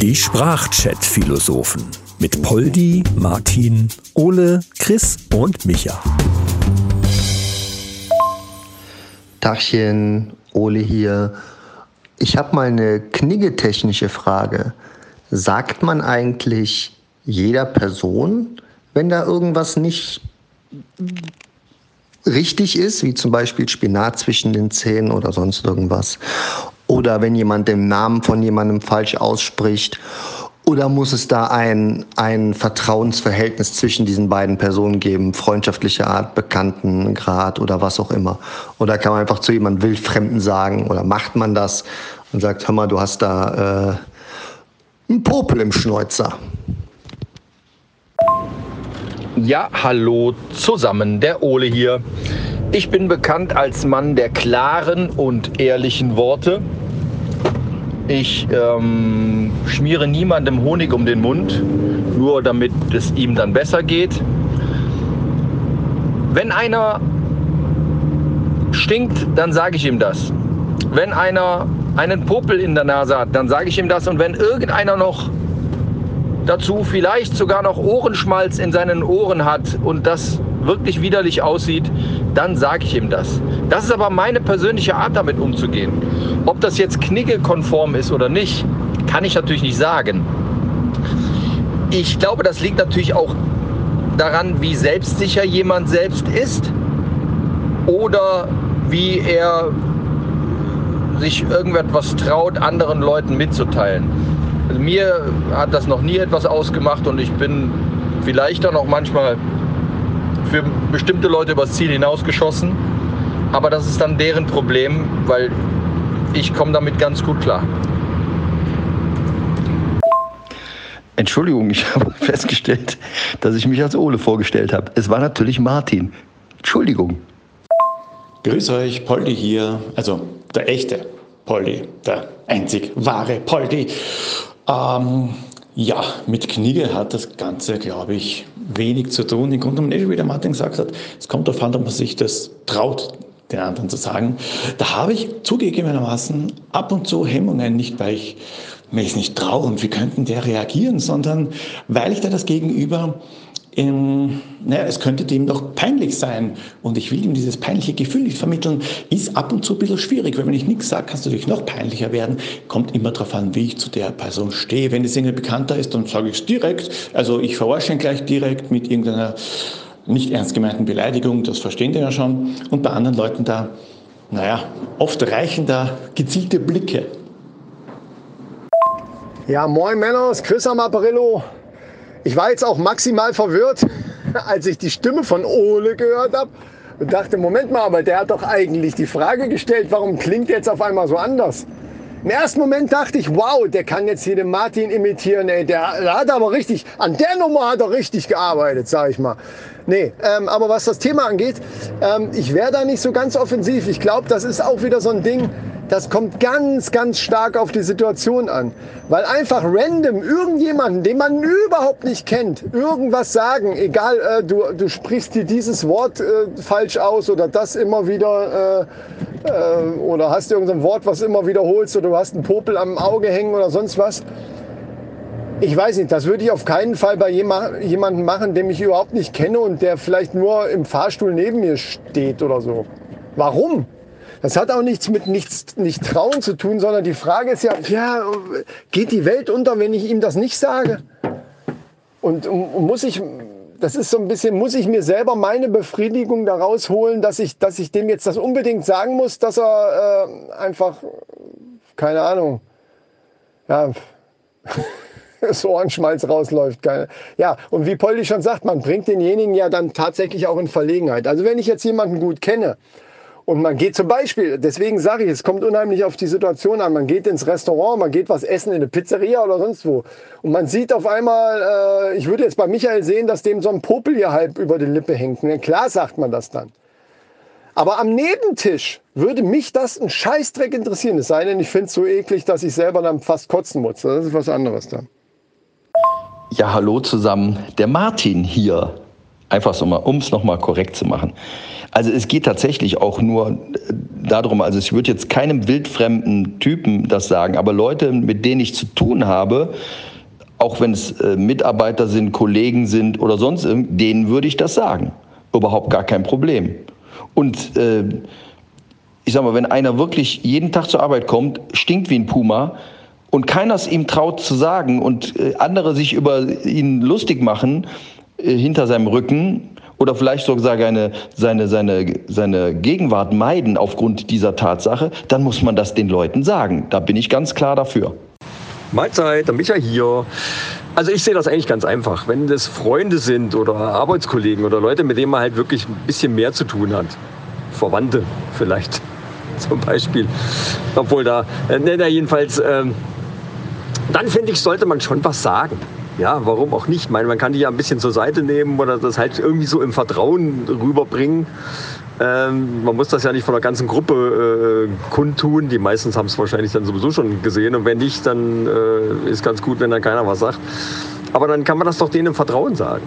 Die Sprachchat-Philosophen mit Poldi, Martin, Ole, Chris und Micha. Tachchen, Ole hier. Ich habe mal eine kniggetechnische Frage. Sagt man eigentlich jeder Person, wenn da irgendwas nicht richtig ist, wie zum Beispiel Spinat zwischen den Zähnen oder sonst irgendwas? Oder wenn jemand den Namen von jemandem falsch ausspricht? Oder muss es da ein, ein Vertrauensverhältnis zwischen diesen beiden Personen geben, freundschaftlicher Art, Bekanntengrad oder was auch immer? Oder kann man einfach zu jemandem Wildfremden sagen oder macht man das und sagt, hör mal, du hast da äh, einen Popel im Schnäuzer? Ja, hallo zusammen, der Ole hier. Ich bin bekannt als Mann der klaren und ehrlichen Worte. Ich ähm, schmiere niemandem Honig um den Mund, nur damit es ihm dann besser geht. Wenn einer stinkt, dann sage ich ihm das. Wenn einer einen Popel in der Nase hat, dann sage ich ihm das. Und wenn irgendeiner noch dazu vielleicht sogar noch Ohrenschmalz in seinen Ohren hat und das wirklich widerlich aussieht, dann sage ich ihm das. Das ist aber meine persönliche Art, damit umzugehen. Ob das jetzt kniggekonform ist oder nicht, kann ich natürlich nicht sagen. Ich glaube, das liegt natürlich auch daran, wie selbstsicher jemand selbst ist oder wie er sich irgendetwas traut, anderen Leuten mitzuteilen. Also mir hat das noch nie etwas ausgemacht und ich bin vielleicht dann auch manchmal für bestimmte Leute übers Ziel hinausgeschossen. Aber das ist dann deren Problem, weil ich komme damit ganz gut klar. Entschuldigung, ich habe festgestellt, dass ich mich als Ole vorgestellt habe. Es war natürlich Martin. Entschuldigung. Grüß euch, Poldi hier. Also der echte Poldi, der einzig wahre Poldi. Ähm, ja, mit Knigge hat das Ganze, glaube ich, wenig zu tun. Im Grunde genommen, wie der Martin gesagt hat, es kommt darauf an, ob man sich das traut, den anderen zu sagen. Da habe ich zugegebenermaßen ab und zu Hemmungen, nicht weil ich es nicht traue und wie könnten der reagieren, sondern weil ich da das Gegenüber in, naja, es könnte dem doch peinlich sein und ich will ihm dieses peinliche Gefühl nicht vermitteln, ist ab und zu ein bisschen schwierig, weil wenn ich nichts sage, kann es natürlich noch peinlicher werden. Kommt immer darauf an, wie ich zu der Person stehe. Wenn es irgendwie bekannter ist, dann sage ich es direkt. Also ich verarsche ihn gleich direkt mit irgendeiner nicht ernst gemeinten Beleidigung, das verstehen die ja schon. Und bei anderen Leuten da, naja, oft reichen da gezielte Blicke. Ja, moin Männer, Chris am Apparillo. Ich war jetzt auch maximal verwirrt, als ich die Stimme von Ole gehört habe und dachte, Moment mal, aber der hat doch eigentlich die Frage gestellt, warum klingt jetzt auf einmal so anders? Im ersten Moment dachte ich, wow, der kann jetzt hier den Martin imitieren, ey, der, der hat aber richtig, an der Nummer hat er richtig gearbeitet, sag ich mal. Nee, ähm, aber was das Thema angeht, ähm, ich wäre da nicht so ganz offensiv. Ich glaube, das ist auch wieder so ein Ding, das kommt ganz, ganz stark auf die Situation an. Weil einfach random irgendjemanden, den man überhaupt nicht kennt, irgendwas sagen, egal, äh, du, du sprichst dir dieses Wort äh, falsch aus oder das immer wieder, äh, äh, oder hast irgendein Wort, was immer wiederholst oder du hast einen Popel am Auge hängen oder sonst was. Ich weiß nicht, das würde ich auf keinen Fall bei jemandem machen, den ich überhaupt nicht kenne und der vielleicht nur im Fahrstuhl neben mir steht oder so. Warum? Das hat auch nichts mit nichts, nicht trauen zu tun, sondern die Frage ist ja, ja, geht die Welt unter, wenn ich ihm das nicht sage? Und, und muss ich, das ist so ein bisschen, muss ich mir selber meine Befriedigung daraus holen, dass ich, dass ich dem jetzt das unbedingt sagen muss, dass er äh, einfach, keine Ahnung, ja, so Ohrenschmalz rausläuft. Ja, und wie Polly schon sagt, man bringt denjenigen ja dann tatsächlich auch in Verlegenheit. Also wenn ich jetzt jemanden gut kenne und man geht zum Beispiel, deswegen sage ich, es kommt unheimlich auf die Situation an. Man geht ins Restaurant, man geht was essen in eine Pizzeria oder sonst wo. Und man sieht auf einmal, äh, ich würde jetzt bei Michael sehen, dass dem so ein Popel hier halb über die Lippe hängt. Ja, klar sagt man das dann. Aber am Nebentisch würde mich das ein Scheißdreck interessieren. Es sei denn, ich finde es so eklig, dass ich selber dann fast kotzen muss. Das ist was anderes dann. Ja, hallo zusammen. Der Martin hier. Einfach so mal, um es nochmal korrekt zu machen. Also es geht tatsächlich auch nur darum, also ich würde jetzt keinem wildfremden Typen das sagen, aber Leute, mit denen ich zu tun habe, auch wenn es äh, Mitarbeiter sind, Kollegen sind oder sonst denen würde ich das sagen. Überhaupt gar kein Problem. Und äh, ich sag mal, wenn einer wirklich jeden Tag zur Arbeit kommt, stinkt wie ein Puma und keiner es ihm traut zu sagen und äh, andere sich über ihn lustig machen äh, hinter seinem Rücken, oder vielleicht sogar seine, seine, seine, seine Gegenwart meiden aufgrund dieser Tatsache, dann muss man das den Leuten sagen. Da bin ich ganz klar dafür. Mahlzeit, der Micha hier. Also ich sehe das eigentlich ganz einfach. Wenn das Freunde sind oder Arbeitskollegen oder Leute, mit denen man halt wirklich ein bisschen mehr zu tun hat. Verwandte vielleicht zum Beispiel. Obwohl da, äh, jedenfalls, ähm, dann finde ich, sollte man schon was sagen ja, warum auch nicht? Ich meine, man kann die ja ein bisschen zur Seite nehmen oder das halt irgendwie so im Vertrauen rüberbringen. Ähm, man muss das ja nicht von der ganzen Gruppe äh, kundtun. Die meisten haben es wahrscheinlich dann sowieso schon gesehen. Und wenn nicht, dann äh, ist ganz gut, wenn dann keiner was sagt. Aber dann kann man das doch denen im Vertrauen sagen.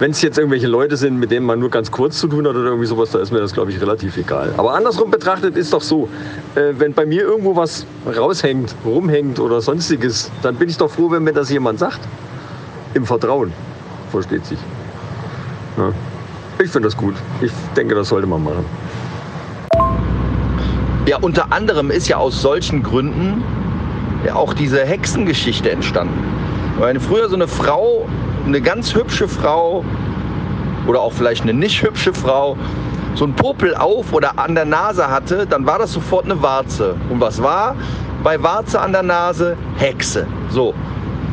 Wenn es jetzt irgendwelche Leute sind, mit denen man nur ganz kurz zu tun hat oder irgendwie sowas, da ist mir das, glaube ich, relativ egal. Aber andersrum betrachtet ist doch so, äh, wenn bei mir irgendwo was raushängt, rumhängt oder sonstiges, dann bin ich doch froh, wenn mir das jemand sagt. Im Vertrauen, versteht sich. Ja. Ich finde das gut. Ich denke, das sollte man machen. Ja, unter anderem ist ja aus solchen Gründen ja auch diese Hexengeschichte entstanden. Weil früher so eine Frau eine ganz hübsche Frau oder auch vielleicht eine nicht hübsche Frau so einen Popel auf oder an der Nase hatte, dann war das sofort eine Warze. Und was war bei Warze an der Nase? Hexe. So.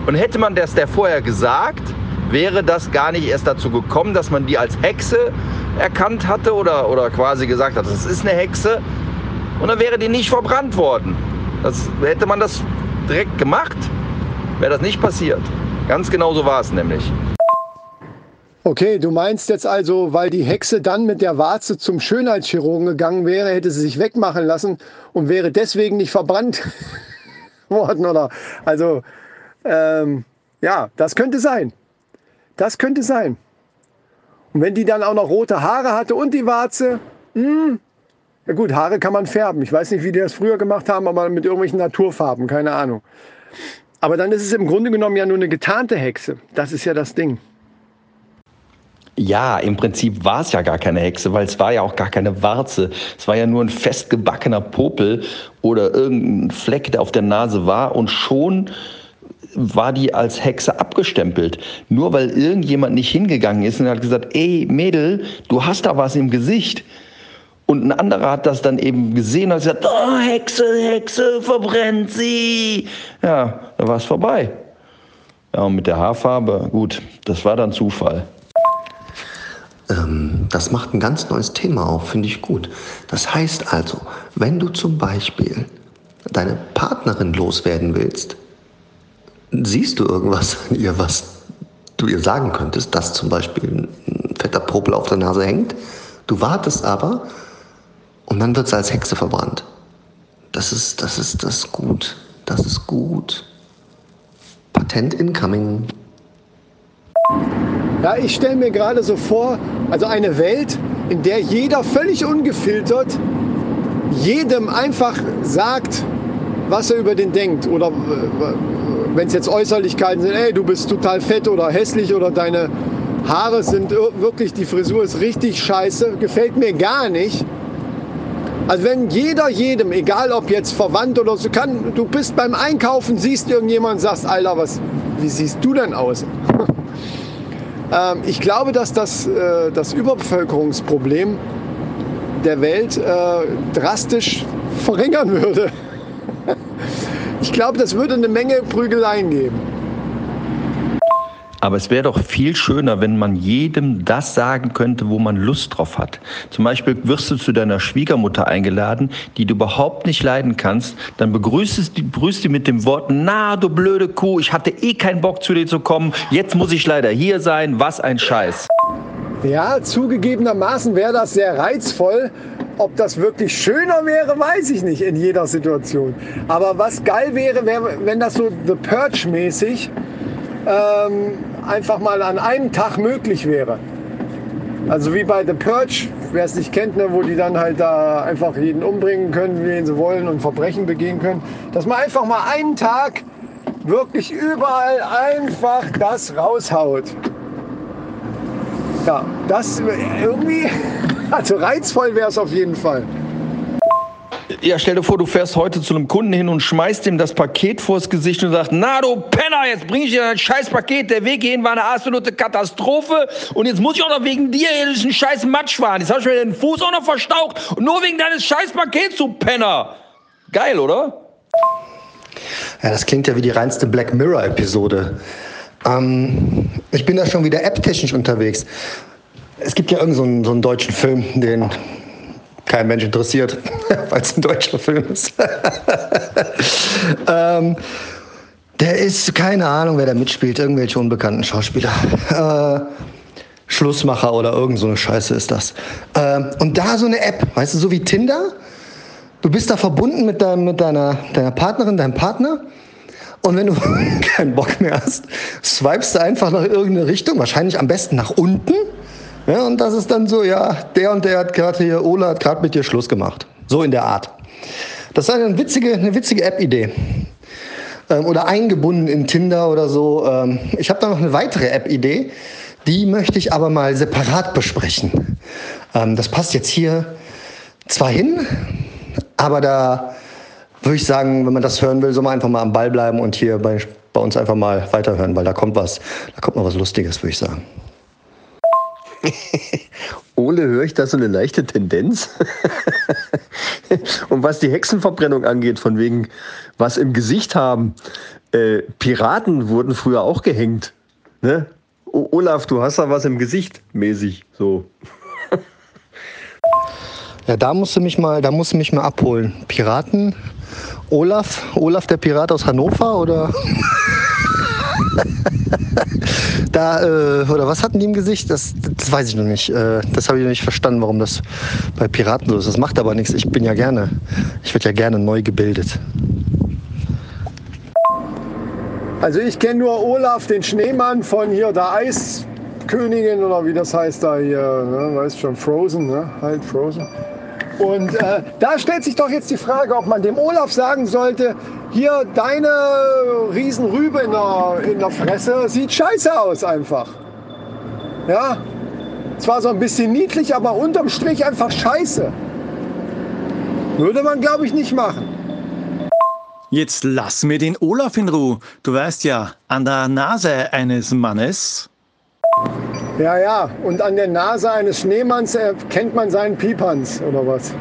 Und hätte man das der vorher gesagt, wäre das gar nicht erst dazu gekommen, dass man die als Hexe erkannt hatte oder, oder quasi gesagt hat, das ist eine Hexe. Und dann wäre die nicht verbrannt worden. Das, hätte man das direkt gemacht, wäre das nicht passiert. Ganz genau so war es nämlich. Okay, du meinst jetzt also, weil die Hexe dann mit der Warze zum Schönheitschirurgen gegangen wäre, hätte sie sich wegmachen lassen und wäre deswegen nicht verbrannt worden, oder? Also, ähm, ja, das könnte sein. Das könnte sein. Und wenn die dann auch noch rote Haare hatte und die Warze, mh, hm, ja gut, Haare kann man färben. Ich weiß nicht, wie die das früher gemacht haben, aber mit irgendwelchen Naturfarben, keine Ahnung. Aber dann ist es im Grunde genommen ja nur eine getarnte Hexe. Das ist ja das Ding. Ja, im Prinzip war es ja gar keine Hexe, weil es war ja auch gar keine Warze. Es war ja nur ein festgebackener Popel oder irgendein Fleck, der auf der Nase war und schon war die als Hexe abgestempelt. Nur weil irgendjemand nicht hingegangen ist und hat gesagt, ey Mädel, du hast da was im Gesicht. Und ein anderer hat das dann eben gesehen und hat gesagt, oh, Hexe, Hexe, verbrennt sie. Ja, da war es vorbei. Ja, und mit der Haarfarbe, gut, das war dann Zufall. Ähm, das macht ein ganz neues Thema auf, finde ich gut. Das heißt also, wenn du zum Beispiel deine Partnerin loswerden willst, siehst du irgendwas an ihr, was du ihr sagen könntest, dass zum Beispiel ein fetter Popel auf der Nase hängt. Du wartest aber und dann wird sie als Hexe verbrannt. Das ist, das ist, das ist gut. Das ist gut. Patent incoming. Ja, ich stelle mir gerade so vor, also eine Welt, in der jeder völlig ungefiltert jedem einfach sagt, was er über den denkt. Oder äh, wenn es jetzt Äußerlichkeiten sind, ey, du bist total fett oder hässlich oder deine Haare sind wirklich, die Frisur ist richtig scheiße, gefällt mir gar nicht. Also wenn jeder jedem, egal ob jetzt verwandt oder so, kann, du bist beim Einkaufen, siehst irgendjemand, sagst, Alter, was, wie siehst du denn aus? ähm, ich glaube, dass das, äh, das Überbevölkerungsproblem der Welt äh, drastisch verringern würde. ich glaube, das würde eine Menge Prügeleien geben. Aber es wäre doch viel schöner, wenn man jedem das sagen könnte, wo man Lust drauf hat. Zum Beispiel wirst du zu deiner Schwiegermutter eingeladen, die du überhaupt nicht leiden kannst. Dann begrüßt du begrüßt die mit dem Wort, na, du blöde Kuh, ich hatte eh keinen Bock zu dir zu kommen. Jetzt muss ich leider hier sein. Was ein Scheiß. Ja, zugegebenermaßen wäre das sehr reizvoll. Ob das wirklich schöner wäre, weiß ich nicht in jeder Situation. Aber was geil wäre, wäre wenn das so The Purge-mäßig ähm, einfach mal an einem Tag möglich wäre. Also wie bei The Purge, wer es nicht kennt, ne, wo die dann halt da einfach jeden umbringen können, wen sie wollen und Verbrechen begehen können. Dass man einfach mal einen Tag wirklich überall einfach das raushaut. Ja, das irgendwie, also reizvoll wäre es auf jeden Fall. Ja, stell dir vor, du fährst heute zu einem Kunden hin und schmeißt ihm das Paket vors Gesicht und sagst, na du Penner, jetzt bring ich dir ein scheiß Paket. Der Weg hierhin war eine absolute Katastrophe und jetzt muss ich auch noch wegen dir hier diesen scheiß Matsch fahren. Jetzt hab ich mir den Fuß auch noch verstaucht und nur wegen deines scheiß Pakets, du Penner. Geil, oder? Ja, das klingt ja wie die reinste Black Mirror-Episode. Ähm, ich bin da schon wieder app-technisch unterwegs. Es gibt ja irgendeinen so, so einen deutschen Film, den kein Mensch interessiert, weil es ein deutscher Film ist. ähm, der ist, keine Ahnung, wer da mitspielt, irgendwelche unbekannten Schauspieler. Äh, Schlussmacher oder irgend so eine Scheiße ist das. Ähm, und da so eine App, weißt du, so wie Tinder. Du bist da verbunden mit, deinem, mit deiner, deiner Partnerin, deinem Partner. Und wenn du keinen Bock mehr hast, swipest du einfach nach irgendeine Richtung, wahrscheinlich am besten nach unten. Ja, und das ist dann so, ja, der und der hat gerade hier, Ola hat gerade mit dir Schluss gemacht. So in der Art. Das ist eine witzige, eine witzige App-Idee. Ähm, oder eingebunden in Tinder oder so. Ähm, ich habe da noch eine weitere App-Idee. Die möchte ich aber mal separat besprechen. Ähm, das passt jetzt hier zwar hin, aber da würde ich sagen, wenn man das hören will, soll man einfach mal am Ball bleiben und hier bei, bei uns einfach mal weiterhören, weil da kommt was, da kommt noch was Lustiges, würde ich sagen. Ole, höre ich da so eine leichte Tendenz? Und was die Hexenverbrennung angeht, von wegen was im Gesicht haben, äh, Piraten wurden früher auch gehängt. Ne? Olaf, du hast da was im Gesicht, mäßig so. Ja, da musst du mich mal, da musst du mich mal abholen. Piraten? Olaf? Olaf der Pirat aus Hannover oder? da, äh, oder was hatten die im Gesicht? Das, das weiß ich noch nicht. Äh, das habe ich noch nicht verstanden, warum das bei Piraten so ist. Das macht aber nichts. Ich bin ja gerne, ich werde ja gerne neu gebildet. Also ich kenne nur Olaf, den Schneemann von hier, der Eiskönigin oder wie das heißt da hier, ne? weißt schon, Frozen, ne? halt Frozen. Und äh, da stellt sich doch jetzt die Frage, ob man dem Olaf sagen sollte, hier deine Riesenrübe in der, in der Fresse sieht scheiße aus einfach. Ja, zwar so ein bisschen niedlich, aber unterm Strich einfach scheiße. Würde man, glaube ich, nicht machen. Jetzt lass mir den Olaf in Ruhe. Du weißt ja, an der Nase eines Mannes. Ja, ja, und an der Nase eines Schneemanns erkennt man seinen Piepanz, oder was?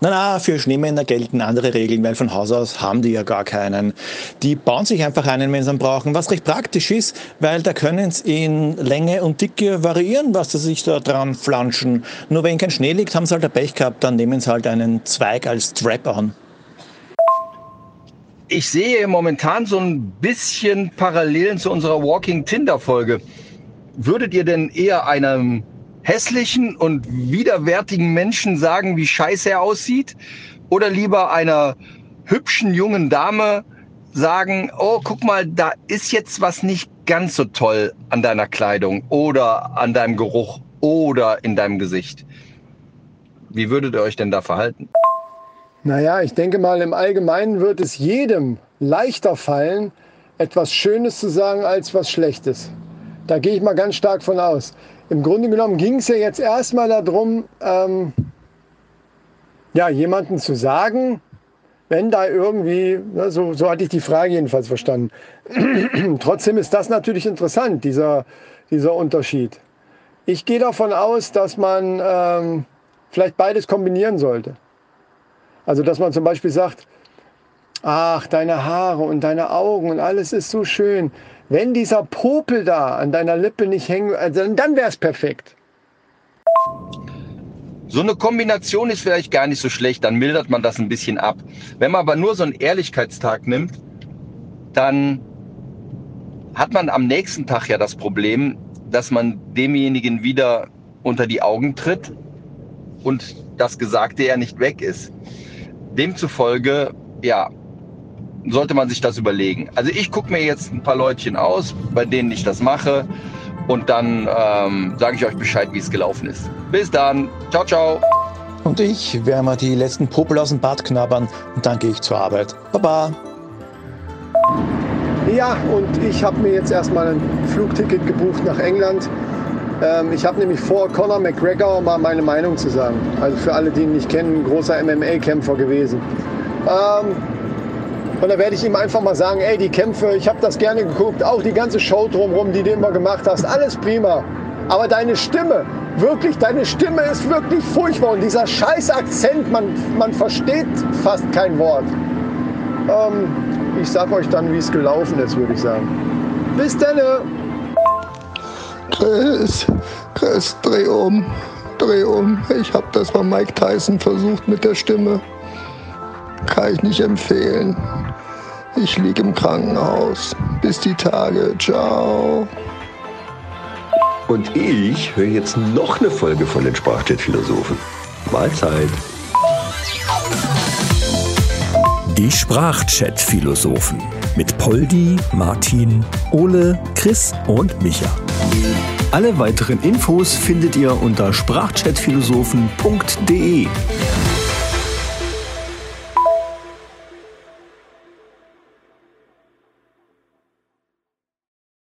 Na, na, für Schneemänner gelten andere Regeln, weil von Haus aus haben die ja gar keinen. Die bauen sich einfach einen, wenn sie ihn brauchen, was recht praktisch ist, weil da können sie in Länge und Dicke variieren, was sie sich da dran flanschen. Nur wenn kein Schnee liegt, haben sie halt ein Pech gehabt, dann nehmen sie halt einen Zweig als Strap an. Ich sehe momentan so ein bisschen Parallelen zu unserer Walking Tinder Folge. Würdet ihr denn eher einem hässlichen und widerwärtigen Menschen sagen, wie scheiße er aussieht? Oder lieber einer hübschen jungen Dame sagen, oh, guck mal, da ist jetzt was nicht ganz so toll an deiner Kleidung oder an deinem Geruch oder in deinem Gesicht. Wie würdet ihr euch denn da verhalten? Naja, ich denke mal, im Allgemeinen wird es jedem leichter fallen, etwas Schönes zu sagen als was Schlechtes. Da gehe ich mal ganz stark von aus im Grunde genommen ging es ja jetzt erstmal darum, ähm, ja, jemanden zu sagen, wenn da irgendwie, ne, so, so hatte ich die Frage jedenfalls verstanden. Trotzdem ist das natürlich interessant, dieser, dieser Unterschied. Ich gehe davon aus, dass man ähm, vielleicht beides kombinieren sollte. Also, dass man zum Beispiel sagt, ach, deine Haare und deine Augen und alles ist so schön. Wenn dieser Popel da an deiner Lippe nicht hängen, also dann wäre es perfekt. So eine Kombination ist vielleicht gar nicht so schlecht, dann mildert man das ein bisschen ab. Wenn man aber nur so einen Ehrlichkeitstag nimmt, dann hat man am nächsten Tag ja das Problem, dass man demjenigen wieder unter die Augen tritt und das Gesagte ja nicht weg ist. Demzufolge, ja, sollte man sich das überlegen. Also ich gucke mir jetzt ein paar Leutchen aus, bei denen ich das mache Und dann ähm, sage ich euch Bescheid, wie es gelaufen ist. Bis dann. Ciao, ciao. Und ich werde mal die letzten Popel aus dem Bad knabbern und dann gehe ich zur Arbeit. Baba. Ja, und ich habe mir jetzt erstmal ein Flugticket gebucht nach England. Ähm, ich habe nämlich vor, Conor McGregor mal meine Meinung zu sagen. Also für alle, die ihn nicht kennen, ein großer MMA-Kämpfer gewesen. Ähm, und da werde ich ihm einfach mal sagen, ey, die Kämpfe, ich habe das gerne geguckt, auch die ganze Show drumherum, die du immer gemacht hast, alles prima. Aber deine Stimme, wirklich, deine Stimme ist wirklich furchtbar. Und dieser scheiß Akzent, man, man versteht fast kein Wort. Ähm, ich sag euch dann, wie es gelaufen ist, würde ich sagen. Bis dann! Chris, Chris, dreh um, dreh um. Ich habe das bei Mike Tyson versucht mit der Stimme. Kann ich nicht empfehlen. Ich liege im Krankenhaus. Bis die Tage. Ciao. Und ich höre jetzt noch eine Folge von den Sprachchat-Philosophen. Mahlzeit. Die Sprachchat-Philosophen mit Poldi, Martin, Ole, Chris und Micha. Alle weiteren Infos findet ihr unter sprachchatphilosophen.de.